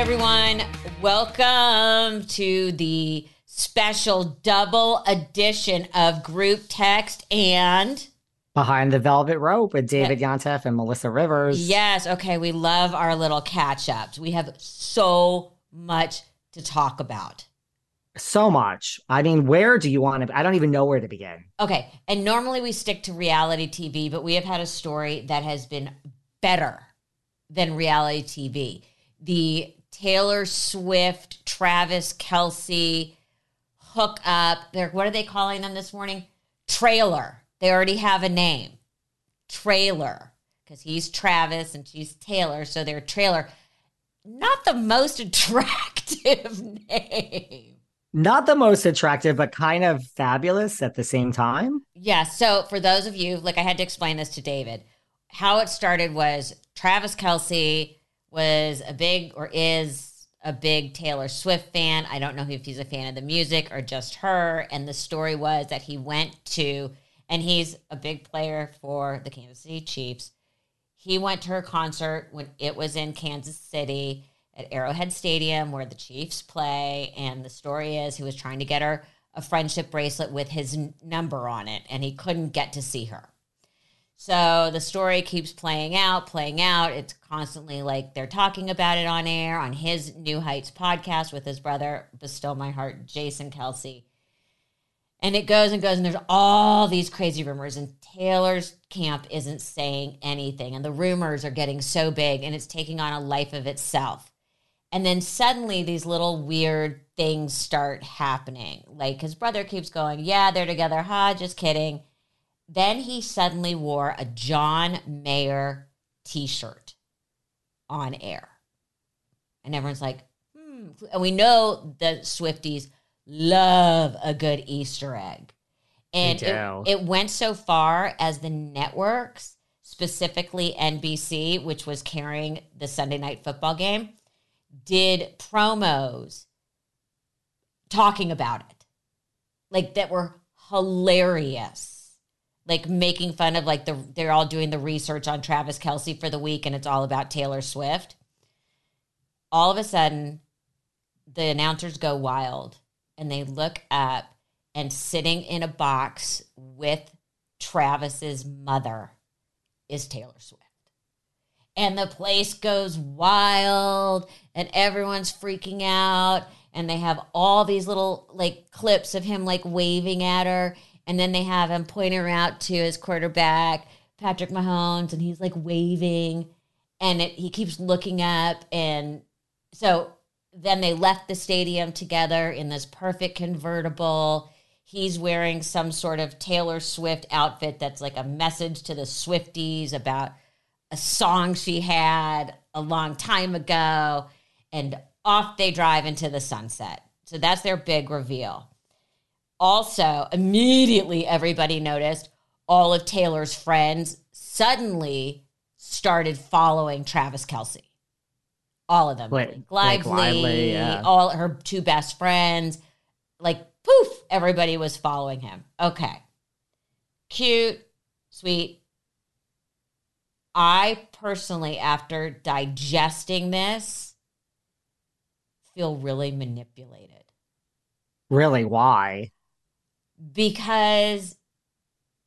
everyone. Welcome to the special double edition of Group Text and Behind the Velvet Rope with David Yontef and Melissa Rivers. Yes, okay, we love our little catch ups. We have so much to talk about. So much. I mean, where do you want to? I don't even know where to begin. Okay, and normally we stick to reality TV, but we have had a story that has been better than reality TV. The Taylor Swift, Travis Kelce hook up. They're, what are they calling them this morning? Trailer. They already have a name. Trailer. Because he's Travis and she's Taylor. So they're trailer. Not the most attractive name. Not the most attractive, but kind of fabulous at the same time. Yeah. So for those of you, like I had to explain this to David, how it started was Travis Kelce was a big or is a big Taylor Swift fan. I don't know if he's a fan of the music or just her. And the story was that he went to, and he's a big player for the Kansas City Chiefs. He went to her concert when it was in Kansas City at Arrowhead Stadium where the Chiefs play. And the story is he was trying to get her a friendship bracelet with his number on it, and he couldn't get to see her. So the story keeps playing out, playing out. It's constantly like they're talking about it on air on his New Heights podcast with his brother, Bestow My Heart, Jason Kelce. And it goes and goes, and there's all these crazy rumors, and Taylor's camp isn't saying anything, and the rumors are getting so big, and it's taking on a life of itself. And then suddenly these little weird things start happening. Like his brother keeps going, Yeah, they're together. Ha, just kidding. Then he suddenly wore a John Mayer t shirt on air. And everyone's like, hmm. And we know the Swifties love a good Easter egg. And it, it went so far as the networks, specifically NBC, which was carrying the Sunday night football game, did promos talking about it. Like that were hilarious like making fun of like the they're all doing the research on Travis Kelce for the week and it's all about Taylor Swift. All of a sudden, the announcers go wild and they look up and sitting in a box with Travis's mother is Taylor Swift. And the place goes wild and everyone's freaking out and they have all these little like clips of him like waving at her and then they have him pointing out to his quarterback Patrick Mahomes and he's like waving. And it, he keeps looking up and so then they left the stadium together in this perfect convertible. He's wearing some sort of Taylor Swift outfit that's like a message to the Swifties about a song she had a long time ago. And off they drive into the sunset. So that's their big reveal also, immediately everybody noticed all of Taylor's friends suddenly started following Travis Kelce. All of them. Blake- Blake Blake Lively, Lively, yeah. all her two best friends. Like, poof, everybody was following him. Okay. Cute, sweet. I personally, after digesting this, feel really manipulated Really? Why? Because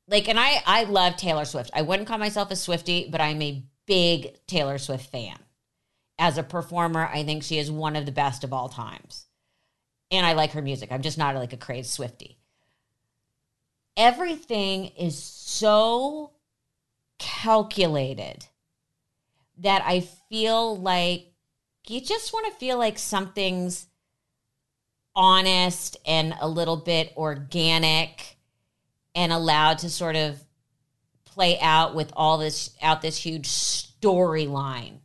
like and I I love Taylor Swift. I wouldn't call myself a Swiftie, but I'm a big Taylor Swift fan. As a performer, I think she is one of the best of all times. And I like her music. I'm just not like a crazed Swiftie. Everything is so calculated that I feel like you just want to feel like something's honest and a little bit organic and allowed to sort of play out with all this out this huge storyline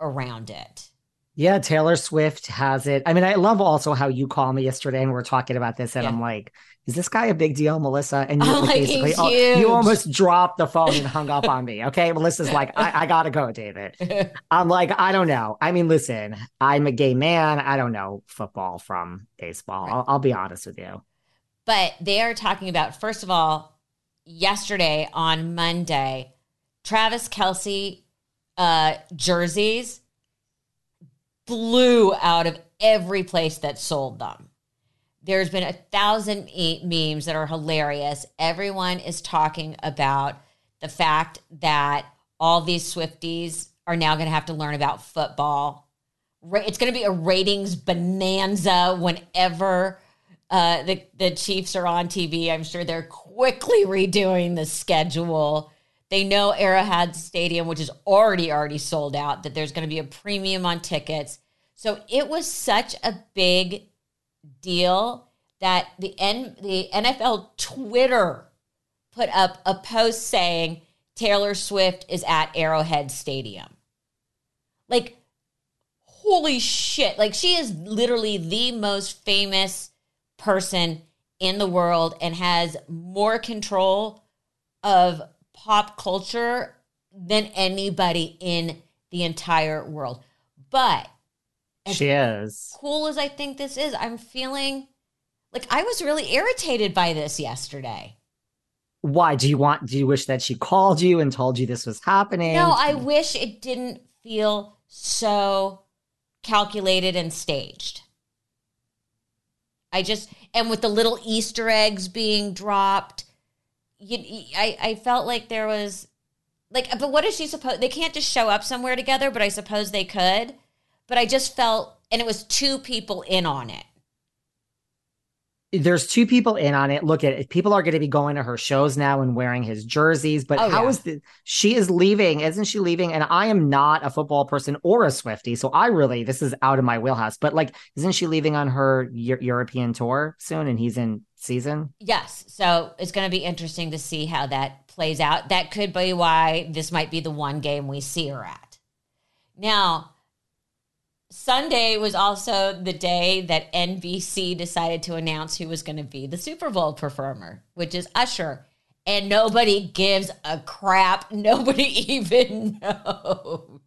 around it. Yeah, Taylor Swift has it. I mean, I love also how you called me yesterday and we are talking about this, and Yeah. I'm like, is this guy a big deal, Melissa? And you I'm like, basically, oh, you almost dropped the phone and hung up on me. Okay, Melissa's like, I, I gotta go, David. I'm like, I don't know. I mean, listen, I'm a gay man. I don't know football from baseball. I'll, I'll be honest with you. But they are talking about, first of all, yesterday on Monday, Travis Kelce uh, jerseys blew out of every place that sold them. There's been a thousand memes that are hilarious. Everyone is talking about the fact that all these Swifties are now going to have to learn about football. It's going to be a ratings bonanza whenever uh, the the Chiefs are on TV. I'm sure they're quickly redoing the schedule. They know Arrowhead Stadium, which is already already sold out, that there's going to be a premium on tickets. So it was such a big deal that the N, the NFL Twitter put up a post saying Taylor Swift is at Arrowhead Stadium. Like holy shit. Like she is literally the most famous person in the world and has more control of pop culture than anybody in the entire world. But as She is. cool as I think this is, I'm feeling like I was really irritated by this yesterday. Why do you want? Do you wish that she called you and told you this was happening? No, I wish it didn't feel so calculated and staged. I just and with the little Easter eggs being dropped, you, I I felt like there was like, but what is she supposed? They can't just show up somewhere together, but I suppose they could. But I just felt, and it was two people in on it. There's two people in on it. Look at it. People are going to be going to her shows now and wearing his jerseys. But Oh, how yeah. is the? She is leaving, isn't she leaving? And I am not a football person or a Swifty, so I really this is out of my wheelhouse. But like, isn't she leaving on her Eu- European tour soon? And he's in season. Yes. So it's going to be interesting to see how that plays out. That could be why this might be the one game we see her at. Now, Sunday was also the day that NBC decided to announce who was going to be the Super Bowl performer, which is Usher. And nobody gives a crap. Nobody even knows.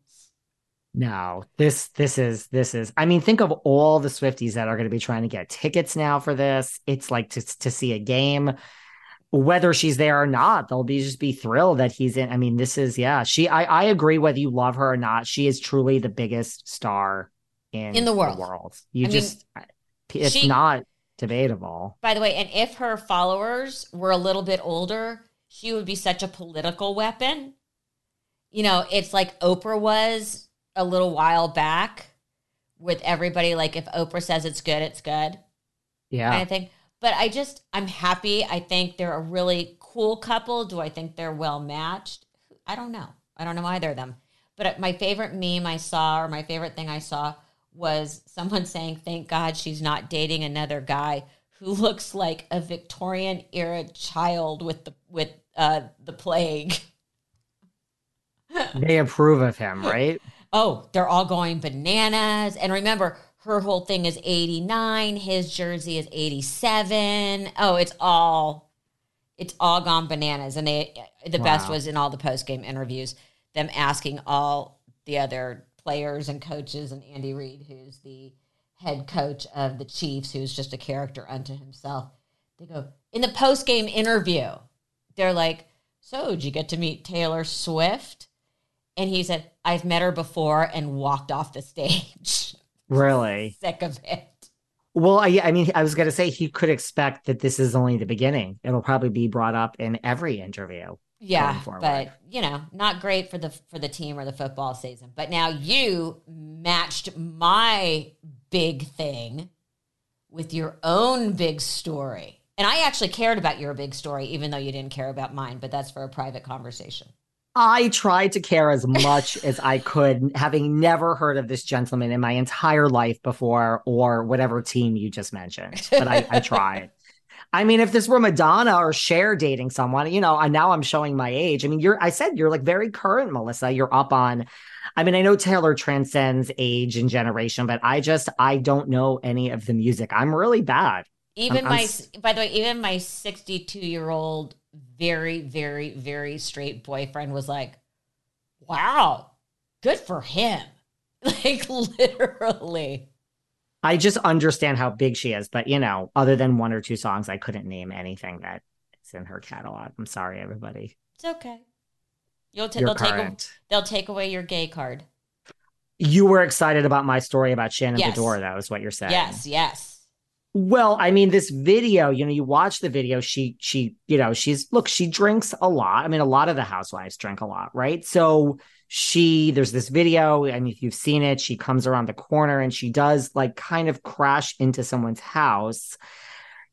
No, this this is this is. I mean, think of all the Swifties that are going to be trying to get tickets now for this. It's like to to see a game, whether she's there or not. They'll be just be thrilled that he's in. I mean, this is yeah. She I I agree whether you love her or not. She is truly the biggest star in In the world. You I mean, just it's she- not debatable. By the way, and if her followers were a little bit older, she would be such a political weapon. You know, it's like Oprah was a little while back with everybody like if Oprah says it's good, it's good. Yeah. kind of thing. But I just I'm happy. I think they're a really cool couple. Do I think they're well matched? I don't know. I don't know either of them. But my favorite meme I saw or my favorite thing I saw was someone saying, "Thank God she's not dating another guy who looks like a Victorian era child with the with uh the plague." they approve of him, right? Oh, they're all going bananas. And remember, her whole thing is 89, his jersey is 87. Oh, it's all it's all gone bananas. And they the best was in all the post-game interviews, them asking all the other players and coaches and Andy Reid, who's the head coach of the Chiefs, who's just a character unto himself. They go, in the post-game interview, they're like, So, did you get to meet Taylor Swift? And he said, I've met her before and walked off the stage. Really. Sick of it. Well, I, I mean, I was going to say he could expect that this is only the beginning. It'll probably be brought up in every interview. Yeah, but you know, not great for the for the team or the football season. But now you matched my big thing with your own big story. And I actually cared about your big story even though you didn't care about mine, but that's for a private conversation. I tried to care as much as I could, having never heard of this gentleman in my entire life before, or whatever team you just mentioned. But I, I tried. I mean, if this were Madonna or Cher dating someone, you know, and now I'm showing my age. I mean, you're, I said you're like very current, Melissa. You're up on, I mean, I know Taylor transcends age and generation, but I just, I don't know any of the music. I'm really bad. Even I'm my s- by the way, even my 62-year-old very very very straight boyfriend was like, "Wow, good for him." Like literally. I just understand how big she is, but you know, other than one or two songs, I couldn't name anything that is in her catalog. I'm sorry, everybody. It's okay. You'll You're they'll take a- they'll take away your gay card. You were excited about my story about Shannon Yes. Beador, though, is what you're saying. Yes, yes. Well, I mean, this video, you know, you watch the video, she, she, you know, she's, look, she drinks a lot. I mean, a lot of the housewives drink a lot, right? So she, there's this video, mean, if you've seen it, she comes around the corner and she does like kind of crash into someone's house.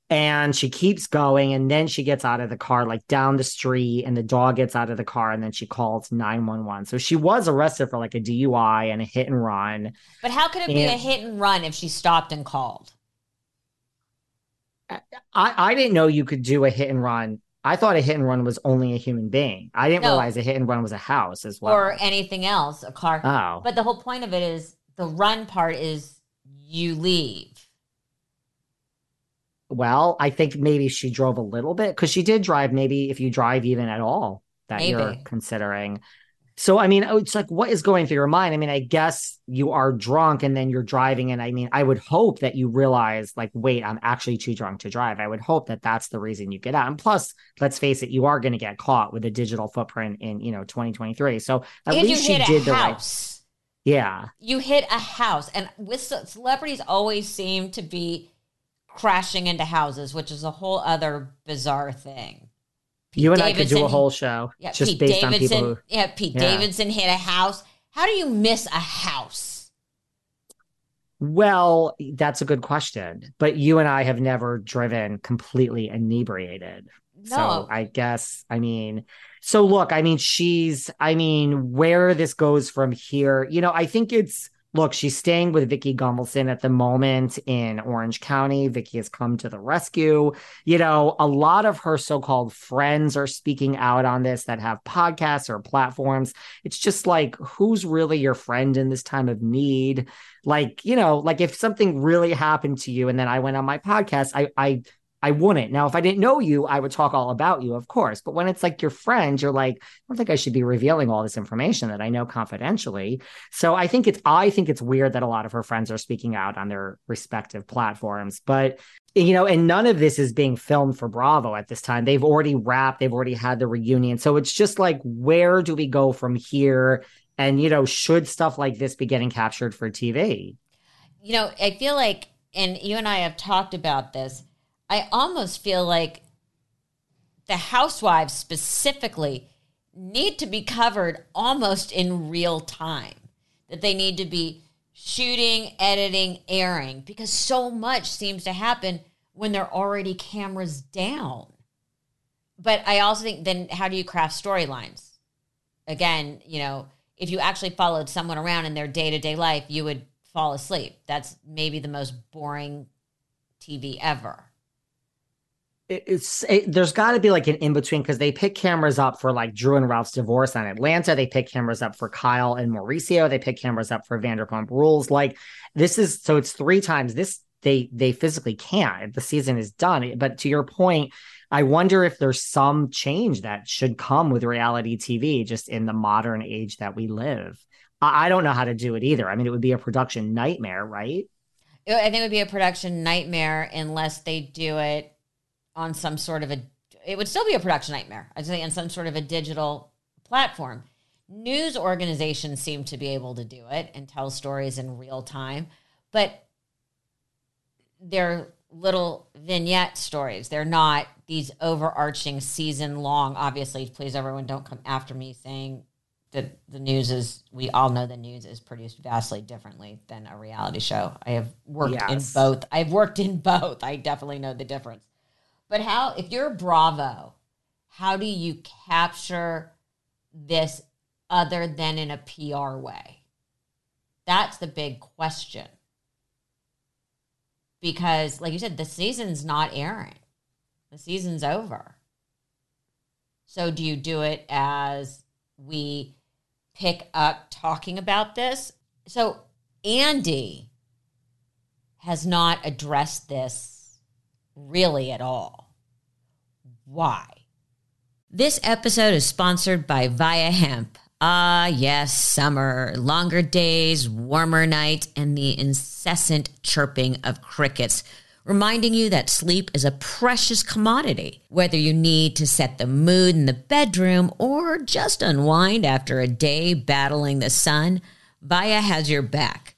And she keeps going, and then she gets out of the car, like down the street, and the dog gets out of the car, and then she calls 911. So she was arrested for like a DUI and a hit and run. But how could it be a hit and run if she stopped and called? I, I didn't know you could do a hit and run. I thought a hit and run was only a human being. I didn't No. realize a hit and run was a house as well. Or anything else, a car. oh, But the whole point of it is the run part is you leave. well, I think maybe she drove a little bit because she did drive. Maybe if you drive even at all, that you're considering. So, I mean, oh, it's like, what is going through your mind? I mean, I guess you are drunk and then you're driving. And I mean, I would hope that you realize, like, wait, I'm actually too drunk to drive. I would hope that that's the reason you get out. And plus, let's face it, you are going to get caught with a digital footprint in, you know, 2023. So at and you least she hit did a the right. house. Yeah. You hit a house. And with ce- celebrities always seem to be crashing into houses, which is a whole other bizarre thing. You and I could do a whole show Yeah, just Pete based Davidson. on people who. yeah, Pete Yeah. Davidson hit a house. How do you miss a house? Well, that's a good question. But you and I have never driven completely inebriated. No. So I guess, I mean, so look, I mean, she's, I mean, where this goes from here, you know, I think it's, look, she's staying with Vicki Gunvalson at the moment in Orange County. Vicki has come to the rescue. You know, a lot of her so called friends are speaking out on this that have podcasts or platforms. It's just like, who's really your friend in this time of need? Like, you know, like if something really happened to you and then I went on my podcast, I, I, I wouldn't. Now, if I didn't know you, I would talk all about you, of course. But when it's like your friend, you're like, I don't think I should be revealing all this information that I know confidentially. So I think it's I think it's weird that a lot of her friends are speaking out on their respective platforms. But you know, and none of this is being filmed for Bravo at this time. They've already wrapped, they've already had the reunion. So it's just like, where do we go from here? And you know, should stuff like this be getting captured for TV? You know, I feel like, and you and I have talked about this, I almost feel like the housewives specifically need to be covered almost in real time. That they need to be shooting, editing, airing, because so much seems to happen when they're already cameras down. But I also think then how do you craft storylines? Again, you know, if you actually followed someone around in their day to day life, you would fall asleep. That's maybe the most boring TV ever. It- it's it, there's got to be like an in between because they pick cameras up for like Drew and Ralph's divorce on Atlanta. They pick cameras up for Kyle and Mauricio. They pick cameras up for Vanderpump Rules. Like this is so it's three times this they they physically can't. The season is done. But to your point, I wonder if there's some change that should come with reality TV just in the modern age that we live. I, I don't know how to do it either. I mean, it would be a production nightmare, right? I think it would be a production nightmare unless they do it on some sort of a. It would still be a production nightmare. I'd say on some sort of a digital platform. News organizations seem to be able to do it and tell stories in real time, but they're little vignette stories. They're not these overarching season long. Obviously, please everyone don't come after me saying that the news is we all know the news is produced vastly differently than a reality show. I have worked in both. I've worked in both. I definitely know the difference. But how if you're Bravo, how do you capture this other than in a PR way? That's the big question. Because like you said the season's not airing. The season's over. So do you do it as we pick up talking about this? So Andy has not addressed this really at all. Why? This episode is sponsored by Viia Hemp. Ah, yes, summer, longer days, warmer night, and the incessant chirping of crickets, reminding you that sleep is a precious commodity. Whether you need to set the mood in the bedroom or just unwind after a day battling the sun, Viia has your back.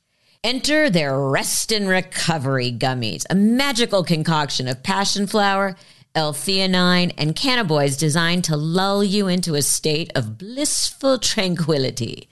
Enter their Rest and Recovery Gummies, a magical concoction of passion flower, L-theanine, and cannabinoids designed to lull you into a state of blissful tranquility.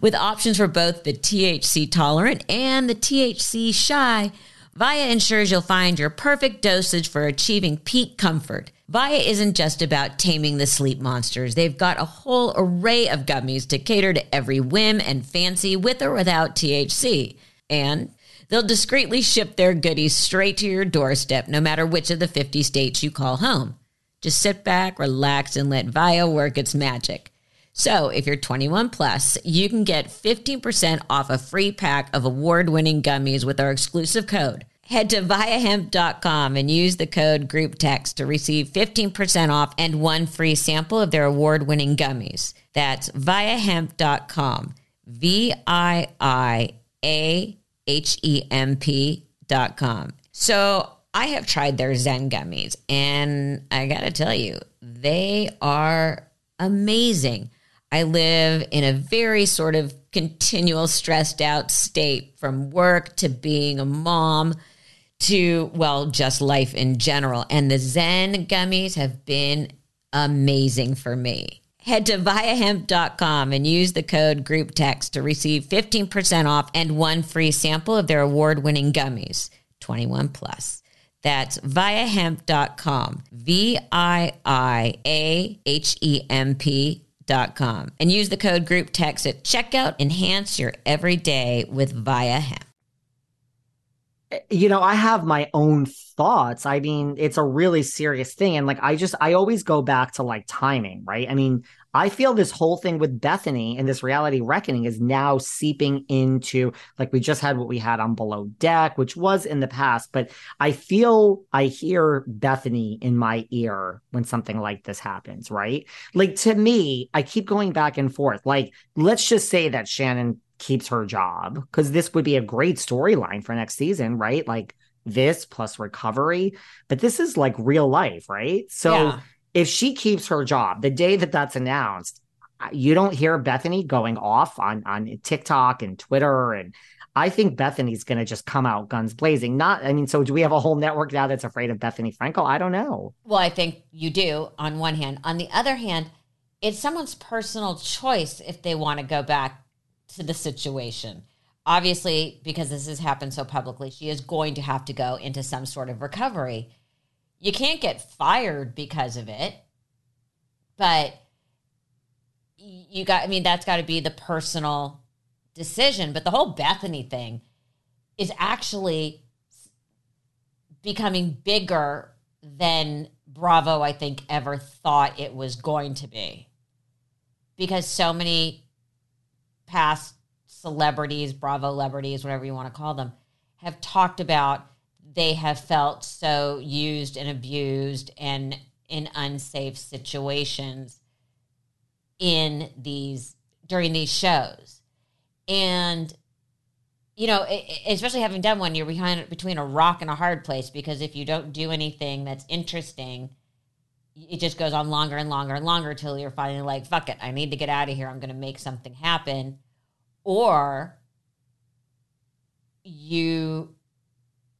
With options for both the THC tolerant and the THC shy, Viia ensures you'll find your perfect dosage for achieving peak comfort. Viia isn't just about taming the sleep monsters. They've got a whole array of gummies to cater to every whim and fancy with or without THC. And they'll discreetly ship their goodies straight to your doorstep, no matter which of the 50 states you call home. Just sit back, relax, and let Viia work its magic. So, if you're 21 plus, you can get 15% off a free pack of award winning gummies with our exclusive code. Head to viiahemp.com and use the code GroupText to receive 15% off and one free sample of their award winning gummies. That's viiahemp.com. V I I A H E M P.com. So, I have tried their Zen gummies, and I gotta tell you, they are amazing. I live in a very sort of continual stressed out state from work to being a mom to, well, just life in general. And the Zen gummies have been amazing for me. Head to viiahemp.com and use the code GroupText to receive 15% off and one free sample of their award winning gummies, 21 plus. That's viiahemp.com, V I I A H E M P com and use the code group text at checkout. Enhance your everyday with Viia Hemp. You know, I have my own thoughts. I mean, it's a really serious thing. And like, I just, I always go back to like timing, right? I mean, I feel this whole thing with Bethenny and this reality reckoning is now seeping into like we just had what we had on Below Deck, which was in the past, but I feel I hear Bethenny in my ear when something like this happens, right? Like to me, I keep going back and forth. Like, let's just say that Shannon keeps her job because this would be a great storyline for next season, right? Like this plus recovery, but this is like real life, right? So. Yeah if she keeps her job the day that that's announced, you don't hear Bethenny going off on on TikTok and Twitter and I think Bethenny's going to just come out guns blazing. Not, I mean, so do we have a whole network now that's afraid of Bethenny Frankel? I don't know. Well, I think you do on one hand. On the other hand, it's someone's personal choice if they want to go back to the situation. Obviously, because this has happened so publicly, she is going to have to go into some sort of recovery you can't get fired because of it, but you got, I mean, that's got to be the personal decision. But the whole Bethenny thing is actually becoming bigger than Bravo, I think, ever thought it was going to be. Because so many past celebrities, Bravo celebrities, whatever you want to call them, have talked about they have felt so used and abused and in unsafe situations in these during these shows. And you know especially having done one you're behind between a rock and a hard place because if you don't do anything that's interesting it just goes on longer and longer and longer until you're finally like fuck it i need to get out of here i'm going to make something happen or you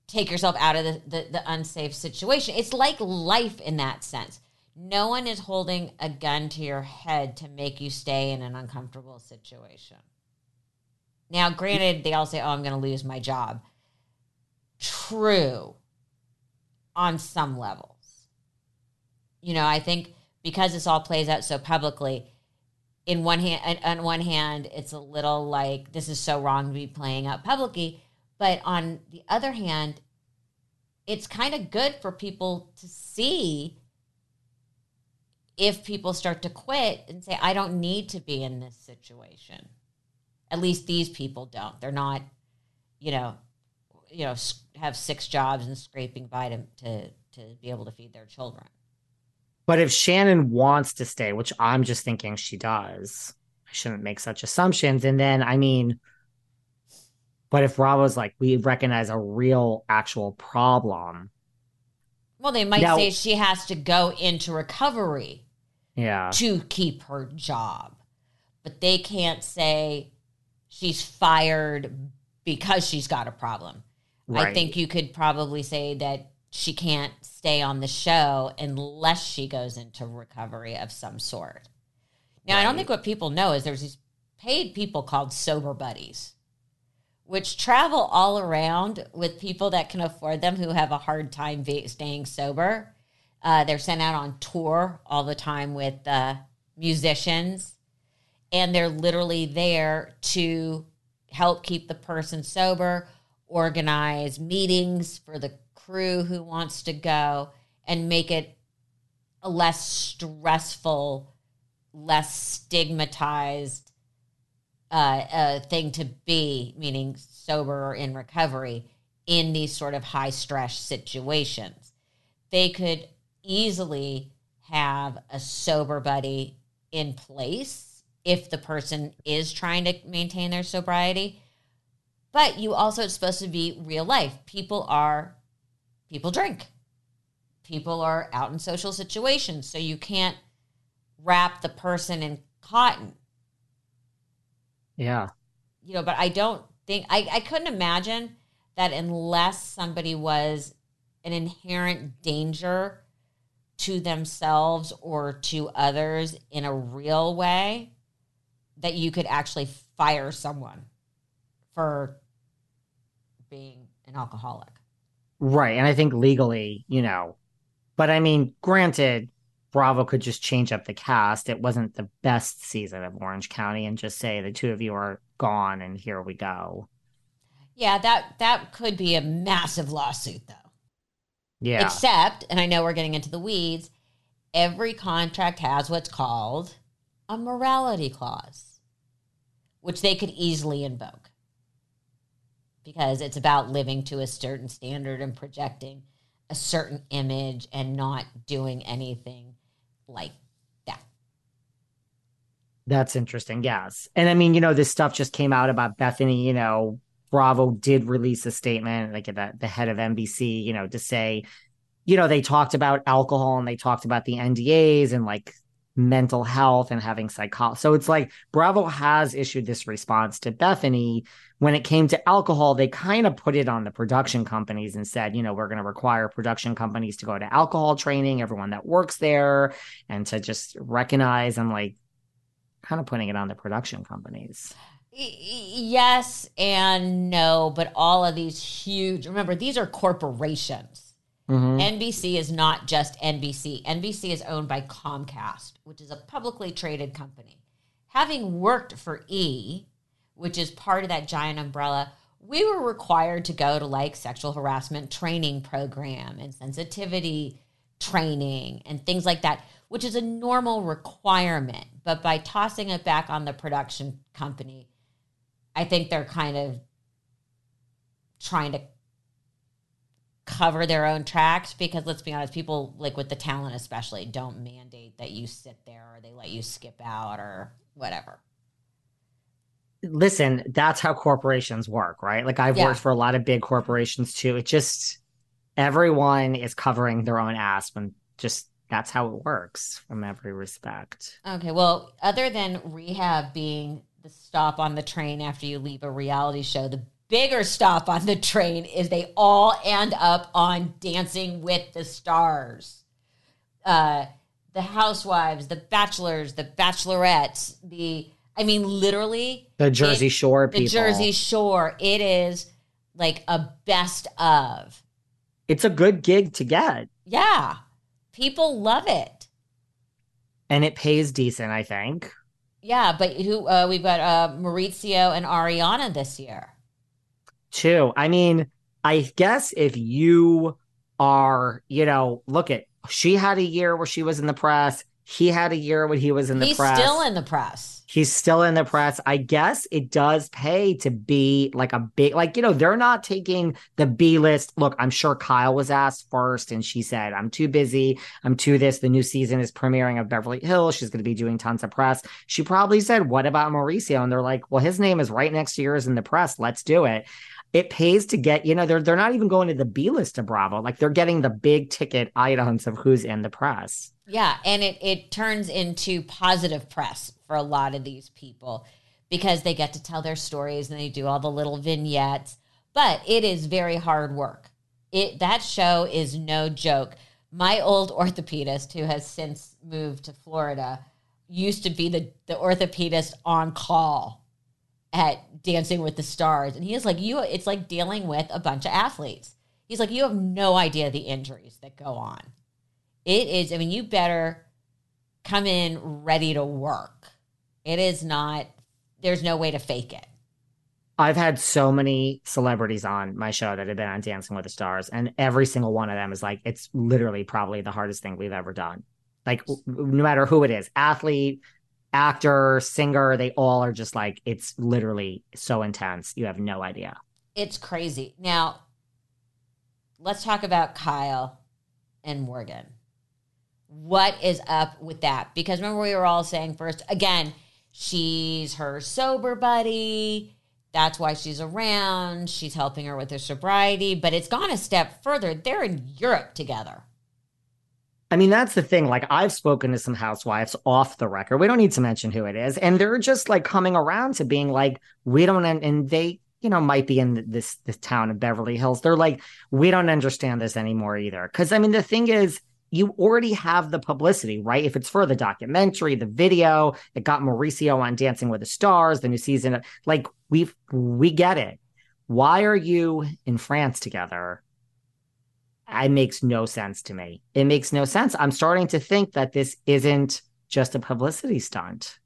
take yourself out of the, the, the unsafe situation. It's like life in that sense. No one is holding a gun to your head to make you stay in an uncomfortable situation. Now, granted, they all say, oh, I'm going to lose my job. True on some levels. You know, I think because this all plays out so publicly, in one hand, on one hand, it's a little like this is so wrong to be playing out publicly but on the other hand, it's kind of good for people to see if people start to quit and say, I don't need to be in this situation. At least these people don't. They're not, you know, you know, have six jobs and scraping by to, to, to be able to feed their children. But if Shannon wants to stay, which I'm just thinking she does, I shouldn't make such assumptions. And then, I mean, but if Bravo's like, we recognize a real actual problem. Well, they might now, say she has to go into recovery yeah. to keep her job. But they can't say she's fired because she's got a problem. I think you could probably say that she can't stay on the show unless she goes into recovery of some sort. Now, I don't think what people know is there's these paid people called sober buddies, which travel all around with people that can afford them who have a hard time staying sober. Uh, they're sent out on tour all the time with uh, musicians, and they're literally there to help keep the person sober, organize meetings for the crew who wants to go, and make it a less stressful, less stigmatized uh, uh, thing to be, meaning sober or in recovery, in these sort of high stress situations. They could easily have a sober buddy in place if the person is trying to maintain their sobriety. But you also, it's supposed to be real life. People are, people drink. People are out in social situations. So you can't wrap the person in cotton Yeah. you know, but I don't think I, I couldn't imagine that unless somebody was an inherent danger to themselves or to others in a real way, that you could actually fire someone for being an alcoholic. Right. And I think legally, you know, but I mean, granted, Bravo could just change up the cast. It wasn't the best season of Orange County and just say the two of you are gone and here we go. Yeah, that that could be a massive lawsuit though. Yeah. Except, and I know we're getting into the weeds, every contract has what's called a morality clause, which they could easily invoke because it's about living to a certain standard and projecting a certain image and not doing anything like that. That's interesting. Yes. And I mean, you know, this stuff just came out about Bethenny, you know, Bravo did release a statement, like the, the head of NBC, you know, to say, you know, they talked about alcohol and they talked about the NDAs and like mental health and having psychology. So it's like Bravo has issued this response to Bethenny. When it came to alcohol, they kind of put it on the production companies and said, you know, we're going to require production companies to go to alcohol training, everyone that works there, and to just recognize. I'm like, kind of putting it on the production companies. Yes and no, but all of these huge, remember, these are corporations. Mhm. NBC is not just NBC. NBC is owned by Comcast, which is a publicly traded company. Having worked for E, which is part of that giant umbrella, we were required to go to like sexual harassment training program and sensitivity training and things like that, which is a normal requirement. But by tossing it back on the production company, I think they're kind of trying to cover their own tracks because let's be honest, people like with the talent especially don't mandate that you sit there or they let you skip out or whatever. Listen, that's how corporations work, right? Like I've Yeah. worked for a lot of big corporations too. It just everyone is covering their own ass and just that's how it works from every respect. Okay, well, other than rehab being the stop on the train after you leave a reality show, the bigger stop on the train is they all end up on Dancing with the Stars. Uh, the housewives, the bachelors, the bachelorettes, the I mean, literally The Jersey it- Shore the. Jersey Shore. It is like a best of. It's a good gig to get Yeah, people love it. and it pays decent, I think. Yeah, but who uh, we've got uh, Mauricio and Ariana this year. Too. I mean, I guess if you are, you know, look at she had a year where she was in the press. He had a year when he was in the He's press. still in the press. He's still in the press. I guess it does pay to be like a big, like, you know, they're not taking the B list. Look, I'm sure Kyle was asked first and she said, I'm too busy. I'm too this. The new season is premiering of Beverly Hills. She's going to be doing tons of press. She probably said, What about Mauricio? And they're like, Well, his name is right next to yours in the press. Let's do it. It pays to get, you know, they're they're not even going to the B list of Bravo. Like they're getting the big ticket items of who's in the press. Yeah, and it it turns into positive press for a lot of these people because they get to tell their stories and they do all the little vignettes. But it is very hard work. It that show is no joke. My old orthopedist, who has since moved to Florida, used to be the, the orthopedist on call at Dancing with the Stars. And he is like, you it's like dealing with a bunch of athletes. He's like, you have no idea the injuries that go on. It is, I mean, you better come in ready to work. It is not, there's no way to fake it. I've had so many celebrities on my show that have been on Dancing with the Stars, and every single one of them is like, it's literally probably the hardest thing we've ever done. Like, no matter who it is, athlete, actor, singer, they all are just like, it's literally so intense. You have no idea. It's crazy. Now, let's talk about Kyle and Morgan. What is up with that? Because remember, we were all saying first, again, she's her sober buddy. That's why she's around. She's helping her with her sobriety, but it's gone a step further. They're in Europe together. I mean, that's the thing. Like, I've spoken to some housewives off the record. We don't need to mention who it is. And they're just like coming around to being like, we don't, and they, you know, might be in this this town of Beverly Hills. They're like, we don't understand this anymore either. Because I mean, the thing is, you already have the publicity, right? If it's for the documentary, the video, it got Mauricio on Dancing with the Stars, the new season. Like we've, we get it. Why are you in France together? It makes no sense to me. It makes no sense. I'm starting to think that this isn't just a publicity stunt.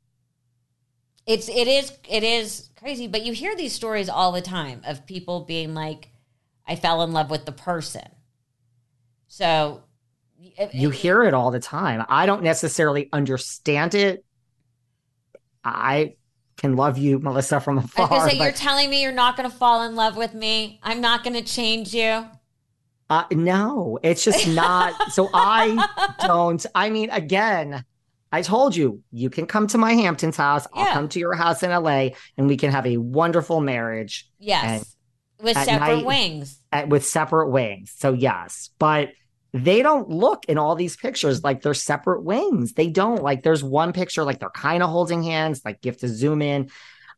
It's it is it is crazy, but you hear these stories all the time of people being like, "I fell in love with the person." So you hear it all the time. I don't necessarily understand it. I can love you, Melissa, from afar. I was say, but... you're telling me you're not going to fall in love with me. I'm not going to change you. Uh, no, it's just not. so I don't. I mean, again, I told you, you can come to my Hamptons house. I'll come to your house in LA and we can have a wonderful marriage. Yes. With separate night, wings. At, with separate wings. So, yes. But they don't look in all these pictures like they're separate wings. They don't. Like, there's one picture, like they're kind of holding hands, like you have to zoom in.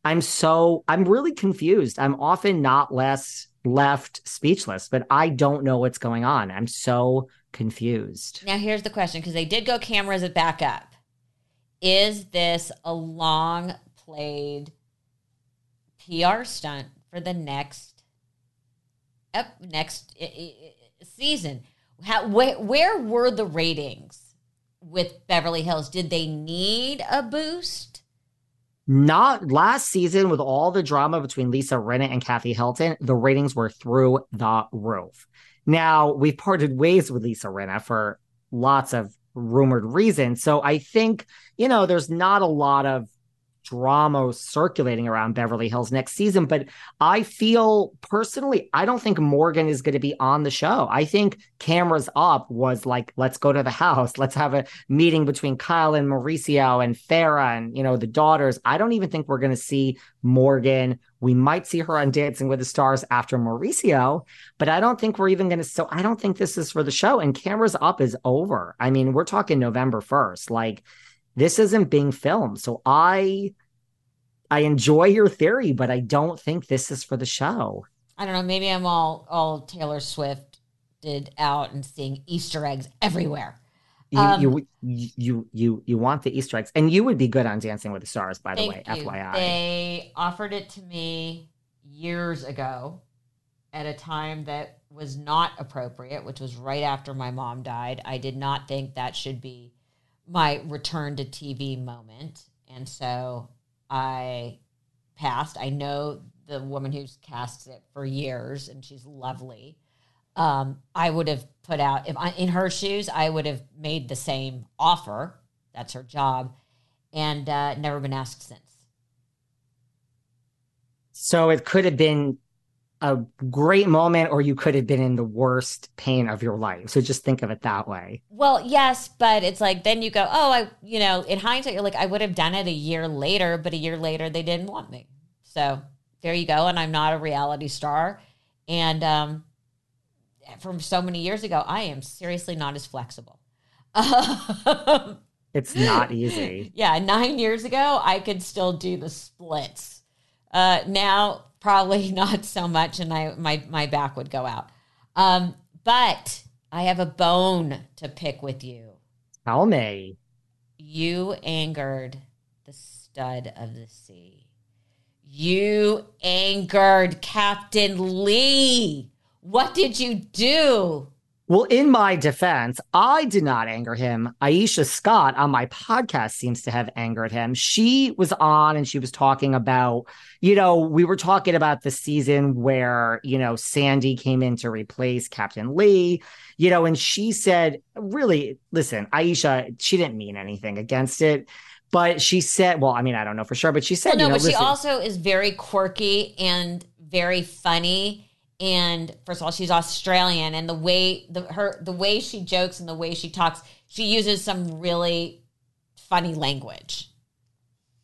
I'm so, I'm really confused. I'm often not less left speechless, but I don't know what's going on. I'm so confused. Now, here's the question because they did go cameras back up is this a long played PR stunt for the next up next season? How, where, where were the ratings with Beverly Hills? Did they need a boost? Not last season with all the drama between Lisa Rinna and Kathy Hilton, the ratings were through the roof. Now we've parted ways with Lisa Rinna for lots of rumored reasons. So I think, you know, there's not a lot of drama circulating around Beverly Hills next season. But I feel personally, I don't think Morgan is going to be on the show. I think cameras up was like, let's go to the house. Let's have a meeting between Kyle and Mauricio and Farrah and, you know, the daughters. I don't even think we're going to see Morgan. We might see her on Dancing with the Stars after Mauricio, but I don't think we're even going to. So I don't think this is for the show. And cameras up is over. I mean, we're talking November 1st. Like, this isn't being filmed. So I I enjoy your theory, but I don't think this is for the show. I don't know. Maybe I'm all all Taylor Swift did out and seeing Easter eggs everywhere. You, um, you you you you want the Easter eggs, and you would be good on Dancing with the Stars, by the way. You. FYI, they offered it to me years ago, at a time that was not appropriate, which was right after my mom died. I did not think that should be my return to TV moment. And so I passed. I know the woman who's cast it for years and she's lovely. Um, I would have put out, if I, in her shoes, I would have made the same offer. That's her job. And uh, never been asked since. So it could have been a great moment or you could have been in the worst pain of your life. So just think of it that way. Well, yes, but it's like then you go, oh, I, you know, in hindsight, you're like, I would have done it a year later, but a year later they didn't want me. So there you go. And I'm not a reality star. And um, from so many years ago, I am seriously not as flexible. It's not easy. yeah, nine years ago, I could still do the splits. Uh, now, probably not so much, and I my my back would go out. Um, but I have a bone to pick with you. Tell me. You angered the stud of the sea. You angered Captain Lee. What did you do? Well, in my defense, I did not anger him. Aesha Scott on my podcast seems to have angered him. She was on and she was talking about, you know, we were talking about the season where, you know, Sandy came in to replace Captain Lee, you know, and she said, really, listen, Aesha, she didn't mean anything against it. But she said, well, I mean, I don't know for sure, but she said, well, no, you know, but she also is very quirky and very funny and first of all she's australian and the way the her the way she jokes and the way she talks she uses some really funny language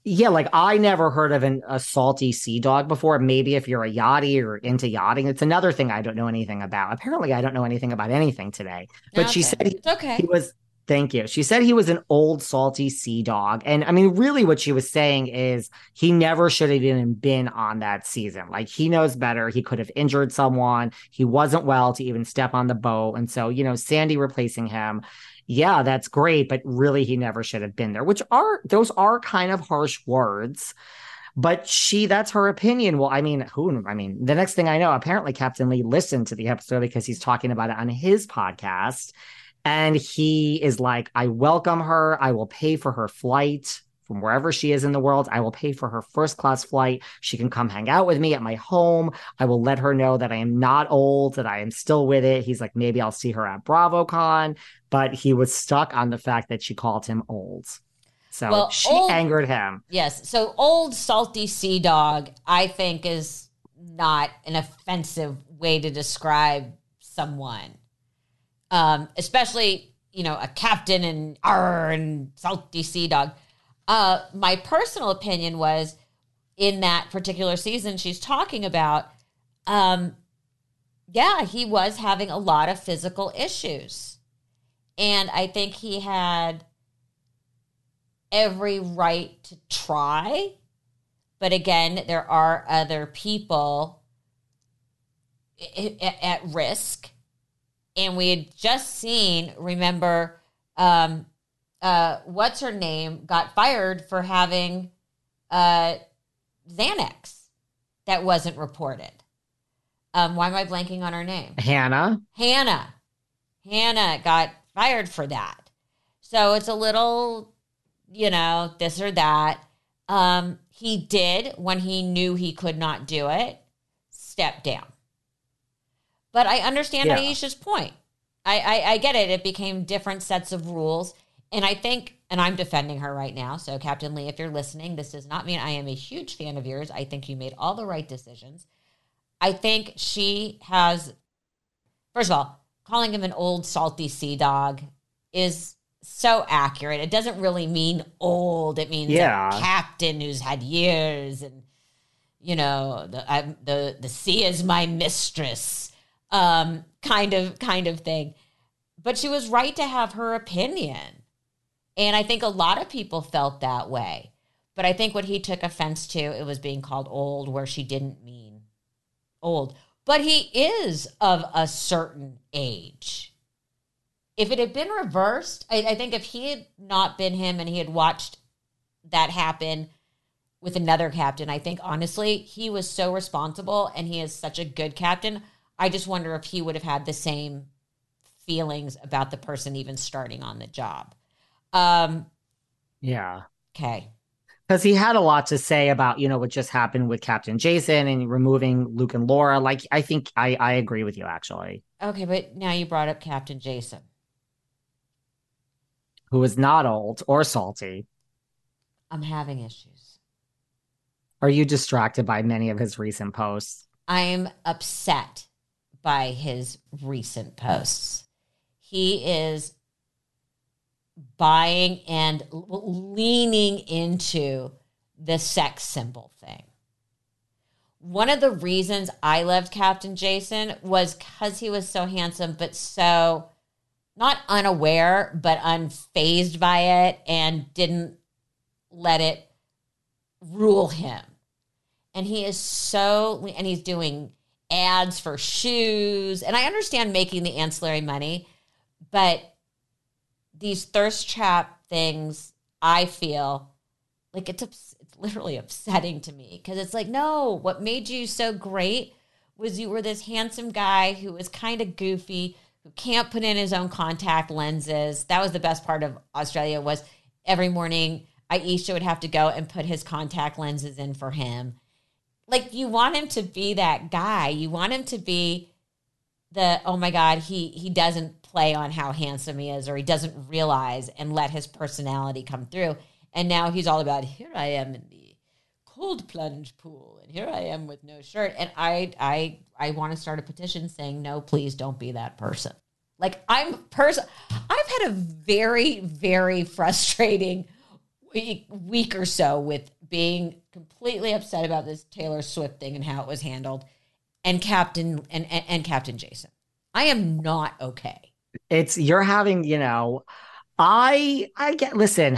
Yeah, like I never heard of an, a salty sea dog before. Maybe if you're a yachty or into yachting, it's another thing I don't know anything about. Apparently, I don't know anything about anything today. But she said he, okay he was. Thank you. She said he was an old salty sea dog, and I mean, really, what she was saying is he never should have even been on that season. Like he knows better. He could have injured someone. He wasn't well to even step on the boat, and so you know, Sandy replacing him yeah, that's great, but really he never should have been there, which are those are kind of harsh words. But she, that's her opinion. Well, I mean, who, I mean, the next thing I know, apparently Captain Lee listened to the episode because he's talking about it on his podcast. And he is like, I welcome her. I will pay for her flight from wherever she is in the world. I will pay for her first class flight. She can come hang out with me at my home. I will let her know that I am not old, that I am still with it. He's like, maybe I'll see her at BravoCon but he was stuck on the fact that she called him old. So Well, she old- angered him. yes so old salty sea dog i think is not an offensive way to describe someone um especially you know a captain and R and salty sea dog. Uh my personal opinion was in that particular season she's talking about um yeah he was having a lot of physical issues. And i think he had every right to try. But again there are other people at risk and we had just seen remember um uh what's her name got fired for having uh xanax that wasn't reported. Um why am i blanking on her name? Hannah. hannah. Hannah got fired for that. So it's a little you know this or that. Um he did when he knew he could not do it step down but I understand Yeah. Aesha's point. I, I I get it. It became different sets of rules, and I think, and I'm defending her right now. So, Captain Lee, if you're listening, this does not mean I am a huge fan of yours. I think you made all the right decisions. I think she has, first of all, calling him an old salty sea dog is so accurate. It doesn't really mean old. It means Yeah. a captain who's had years and you know the I'm, the the sea is my mistress um kind of kind of thing but she was right to have her opinion and i think a lot of people felt that way but i think what he took offense to it was being called old where she didn't mean old but he is of a certain age if it had been reversed I, I think if he had not been him and he had watched that happen with another captain. I think honestly, he was so responsible and he is such a good captain. I just wonder if he would have had the same feelings about the person even starting on the job. Um, Yeah. okay. Because he had a lot to say about, you know, what just happened with Captain Jason and removing Luke and Laura. Like, I think I, I agree with you, actually. Okay, but now you brought up Captain Jason. Who is not old or salty. I'm having issues. Are you distracted by many of his recent posts? I'm upset by his recent posts. He is buying and leaning into the sex symbol thing. One of the reasons I loved Captain Jason was because he was so handsome, but so not unaware, but unfazed by it and didn't let it rule him. And he is so, and he's doing ads for shoes. And I understand making the ancillary money, but these thirst trap things, I feel like it's, it's literally upsetting to me because it's like, no, what made you so great was you were this handsome guy who was kind of goofy, who can't put in his own contact lenses. That was the best part of Australia was every morning Aesha would have to go and put his contact lenses in for him. Like you want him to be that guy. You want him to be the oh my god, he he doesn't play on how handsome he is or he doesn't realize and let his personality come through. And now he's all about here I am in the cold plunge pool and here I am with no shirt and I I I want to start a petition saying no please don't be that person. Like I'm person I've had a very very frustrating week, week or so with being completely upset about this Taylor Swift thing and how it was handled and Captain and, and, and Captain Jason. I am not okay. It's you're having, you know, I I get listen,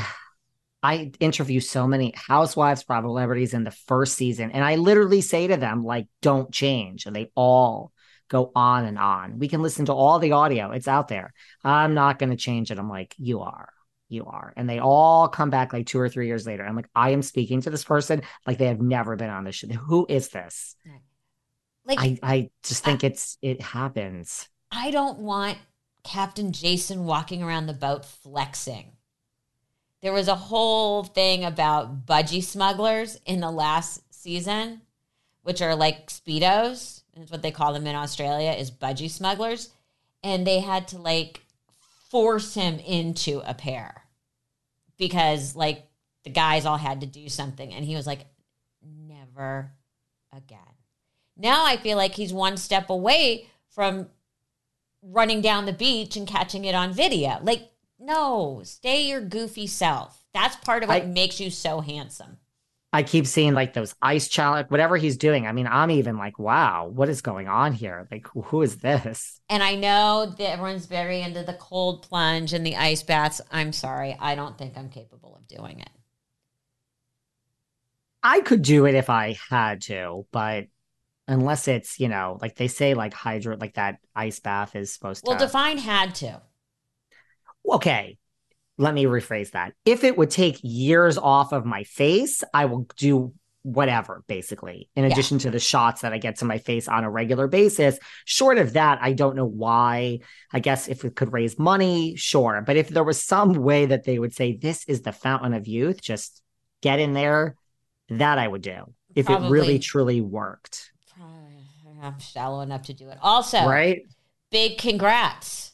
I interview so many housewives, probably celebrities in the first season, and I literally say to them, like, don't change. And they all go on and on. We can listen to all the audio, it's out there. I'm not going to change it. I'm like, you are. You are. And they all come back like two or three years later. I'm like, I am speaking to this person like they have never been on this show. Who is this? Like, I, I just think I, it's, it happens. I don't want Captain Jason walking around the boat flexing there was a whole thing about budgie smugglers in the last season, which are like speedos. That's what they call them in Australia is budgie smugglers, and they had to like force him into a pair because like the guys all had to do something, and he was like, never again. Now I feel like he's one step away from running down the beach and catching it on video. Like no, stay your goofy self. That's part of what I, makes you so handsome. I keep seeing like those ice challenge, whatever he's doing. I mean, I'm even like, wow, what is going on here? Like, who is this? And I know that everyone's very into the cold plunge and the ice baths. I'm sorry, I don't think I'm capable of doing it. I could do it if I had to, but unless it's, you know, like they say, like hydro, like that ice bath is supposed well, to. Well, define had to okay, let me rephrase that. If it would take years off of my face, I will do whatever, basically, in addition yeah. to the shots that I get to my face on a regular basis. Short of that, I don't know why. I guess if it could raise money, sure. But if there was some way that they would say, this is the fountain of youth, just get in there, that I would do if Probably. it really truly worked. I'm shallow enough to do it. Also, right? Big congrats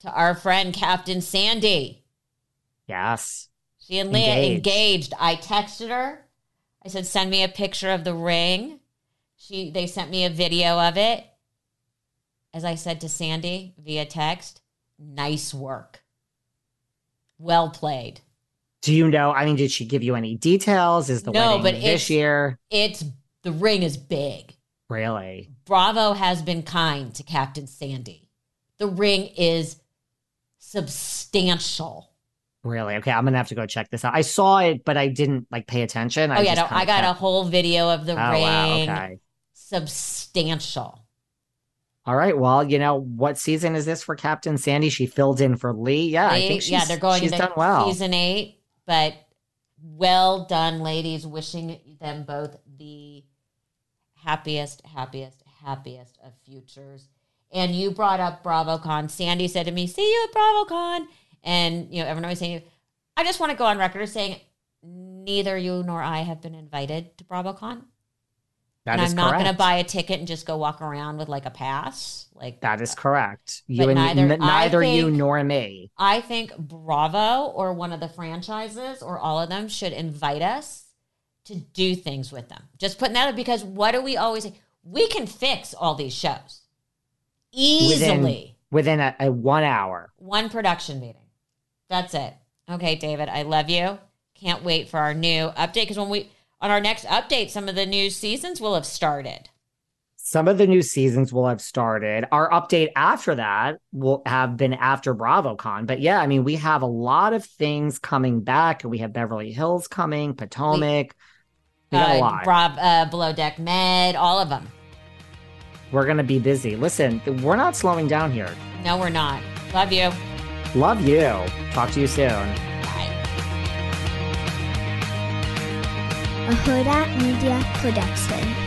to our friend Captain Sandy. Yes. She and Leah engaged. engaged. I texted her. I said, send me a picture of the ring. She they sent me a video of it. As I said to Sandy via text, nice work. Well played. Do you know? I mean, did she give you any details? Is the no, wedding but this year? It's the ring is big. Really? Bravo has been kind to Captain Sandy. The ring is substantial. Really? Okay, I'm gonna have to go check this out. I saw it, but I didn't like pay attention. I oh yeah, no, I got kept... a whole video of the oh, ring. Wow, okay. Substantial. All right. Well, you know what season is this for Captain Sandy? She filled in for Lee. Yeah, Lee, I think she's, yeah they're going she's done well. Season eight, but well done, ladies. Wishing them both the happiest, happiest, happiest of futures and you brought up BravoCon. Sandy said to me, "See you at BravoCon," and you know everyone always saying, "I just want to go on record saying neither you nor I have been invited to BravoCon." That and I'm not going to buy a ticket and just go walk around with like a pass. Like that is correct. You and neither, n- neither think, you nor me. I think Bravo or one of the franchises or all of them should invite us to do things with them. Just putting that up because what do we always say? We can fix all these shows easily within, within a, a one hour. One production meeting. That's it. Okay, David, I love you. Can't wait for our new update because when we on our next update, some of the new seasons will have started. Some of the new seasons will have started. Our update after that will have been after BravoCon. But yeah, I mean, we have a lot of things coming back. We have Beverly Hills coming, Potomac. We, we got uh, a lot. Bra- uh, Below Deck Med, all of them. We're going to be busy. Listen, we're not slowing down here. No, we're not. Love you. Love you. Talk to you soon. Bye. A Hurrdat Media Production.